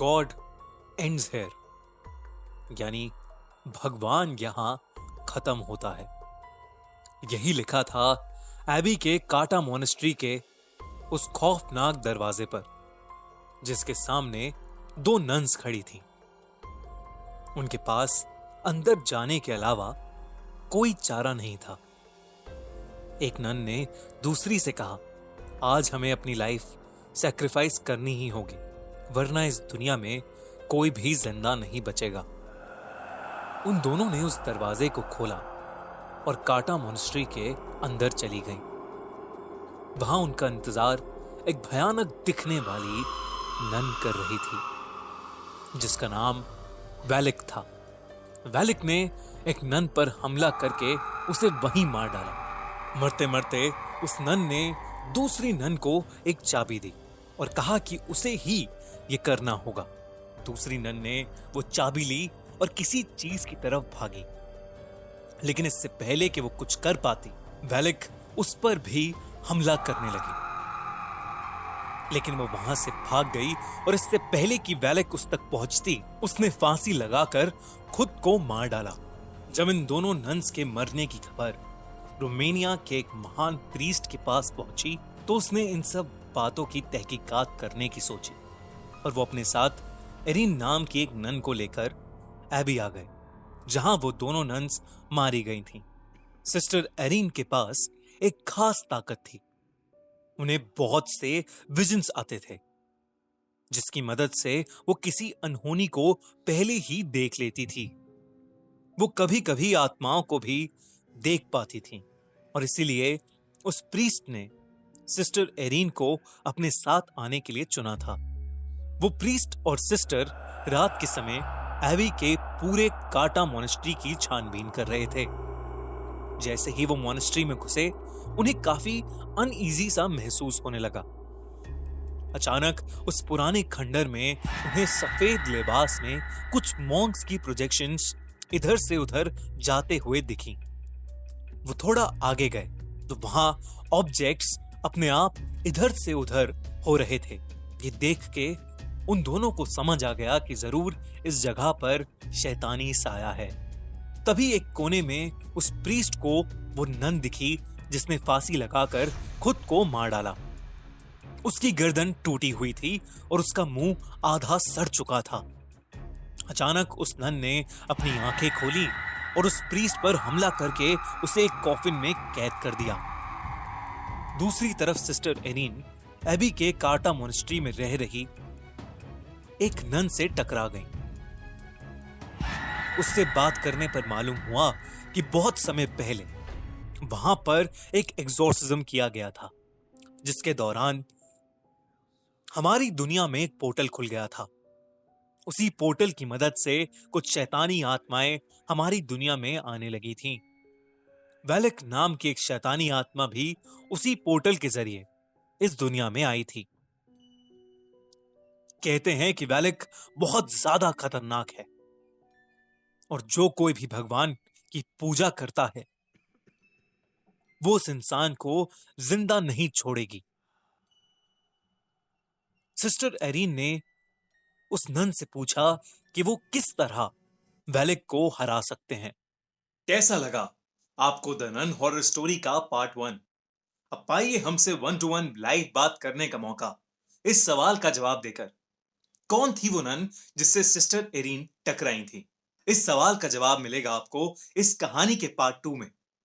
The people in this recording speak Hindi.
God ends here. यानी भगवान यहाँ खत्म होता है। यही लिखा था एबी के काटा मोनेस्ट्री के उस खौफनाक दरवाजे पर, जिसके सामने दो नन्स खड़ी थी। उनके पास अंदर जाने के अलावा कोई चारा नहीं था। एक नन ने दूसरी से कहा, आज हमें अपनी लाइफ सेक्रीफाइस करनी ही होगी। वरना इस दुनिया में कोई भी ज़िंदा नहीं बचेगा। उन दोनों ने उस दरवाजे को खोला और काटा मोनिस्ट्री के अंदर चली गई। वहाँ उनका इंतज़ार एक भयानक दिखने वाली नन कर रही थी, जिसका नाम वैलिक था। वैलिक ने एक नन पर हमला करके उसे वहीं मार डाला। मरते मरते उस नन ने दूसरी नन को एक चाबी दी और कहा कि उसे ही ये करना होगा। दूसरी नन ने वो चाबी ली और किसी चीज़ की तरफ़ भागी। लेकिन इससे पहले कि वो कुछ कर पाती, वैलिक उस पर भी हमला करने लगी। लेकिन वो वहाँ से भाग गई और इससे पहले कि वैलिक उस तक पहुँचती, उसने फांसी लगाकर खुद को मार डाला। जब इन दोनों नन्स के मरने की खबर रोमेनिया के एक महान प्रीस्ट के पास पहुँची तो उसने इन सब बातों की तहकीकात करने की सोची। और वो अपने साथ एरिन नाम की एक नन को लेकर एबी आ गए, जहाँ वो दोनों नन्स मारी गई थीं। सिस्टर एरिन के पास एक खास ताकत थी। उन्हें बहुत से विजन्स आते थे, जिसकी मदद से वो किसी अनहोनी को पहले ही देख लेती थी। वो कभी कभी आत्माओं को भी देख पाती थी, और इसीलिए उस प्रीस्ट ने सिस्टर एरीन को अपने साथ आने के लिए चुना था। वो प्रीस्ट और सिस्टर रात के समय एवी के पूरे काटा मोनेस्ट्री की छानबीन कर रहे थे। जैसे ही वो मोनेस्ट्री में घुसे, उन्हें काफ़ी अनईजी सा महसूस होने लगा। अचानक उस पुराने खंडर में उन्हें सफ़ेद लिबास में कुछ मॉन्क्स की प्रोजेक्शंस इधर से उधर जाते हुए दिखी। वो थोड़ा आगे गए तो वहाँ ऑब्जेक्ट्स अपने आप इधर से उधर हो रहे थे। ये देख के उन दोनों को समझ आ गया कि ज़रूर इस जगह पर शैतानी साया है। तभी एक कोने में उस प्रीस्ट को वो नन दिखी, जिसने फांसी लगाकर खुद को मार डाला। उसकी गर्दन टूटी हुई थी और उसका मुँह आधा सड़ चुका था। अचानक उस नन ने अपनी आँखें खोली और उस प्रीस्ट पर हमला करके उसे एक कॉफिन में कैद कर दिया। दूसरी तरफ़ सिस्टर एनिन, एबी के कार्टा मोनिस्ट्री में रह रही एक नन से टकरा गई। उससे बात करने पर मालूम हुआ कि बहुत समय पहले वहाँ पर एक एग्जोर्सिज्म किया गया था, जिसके दौरान हमारी दुनिया में एक पोर्टल खुल गया था। उसी पोर्टल की मदद से कुछ शैतानी आत्माएँ हमारी दुनिया में आने लगी थीं। वैलिक नाम की एक शैतानी आत्मा भी उसी पोर्टल के ज़रिए इस दुनिया में आई थी। कहते हैं कि वैलिक बहुत ज़्यादा खतरनाक है। और जो कोई भी भगवान की पूजा करता है, वो उस इंसान को ज़िंदा नहीं छोड़ेगी। सिस्टर एरीन ने उस नन से पूछा कि वो किस तरह वैलिक को हरा सकते हैं। कैसा लगा? आपको द नन हॉरर स्टोरी का पार्ट वन। अब पाइए हमसे वन टू वन लाइव बात करने का मौका। इस सवाल का जवाब देकर। कौन थी वो नन जिससे सिस्टर एरीन टकराई थी? इस सवाल का जवाब मिलेगा आपको इस कहानी के पार्ट टू में।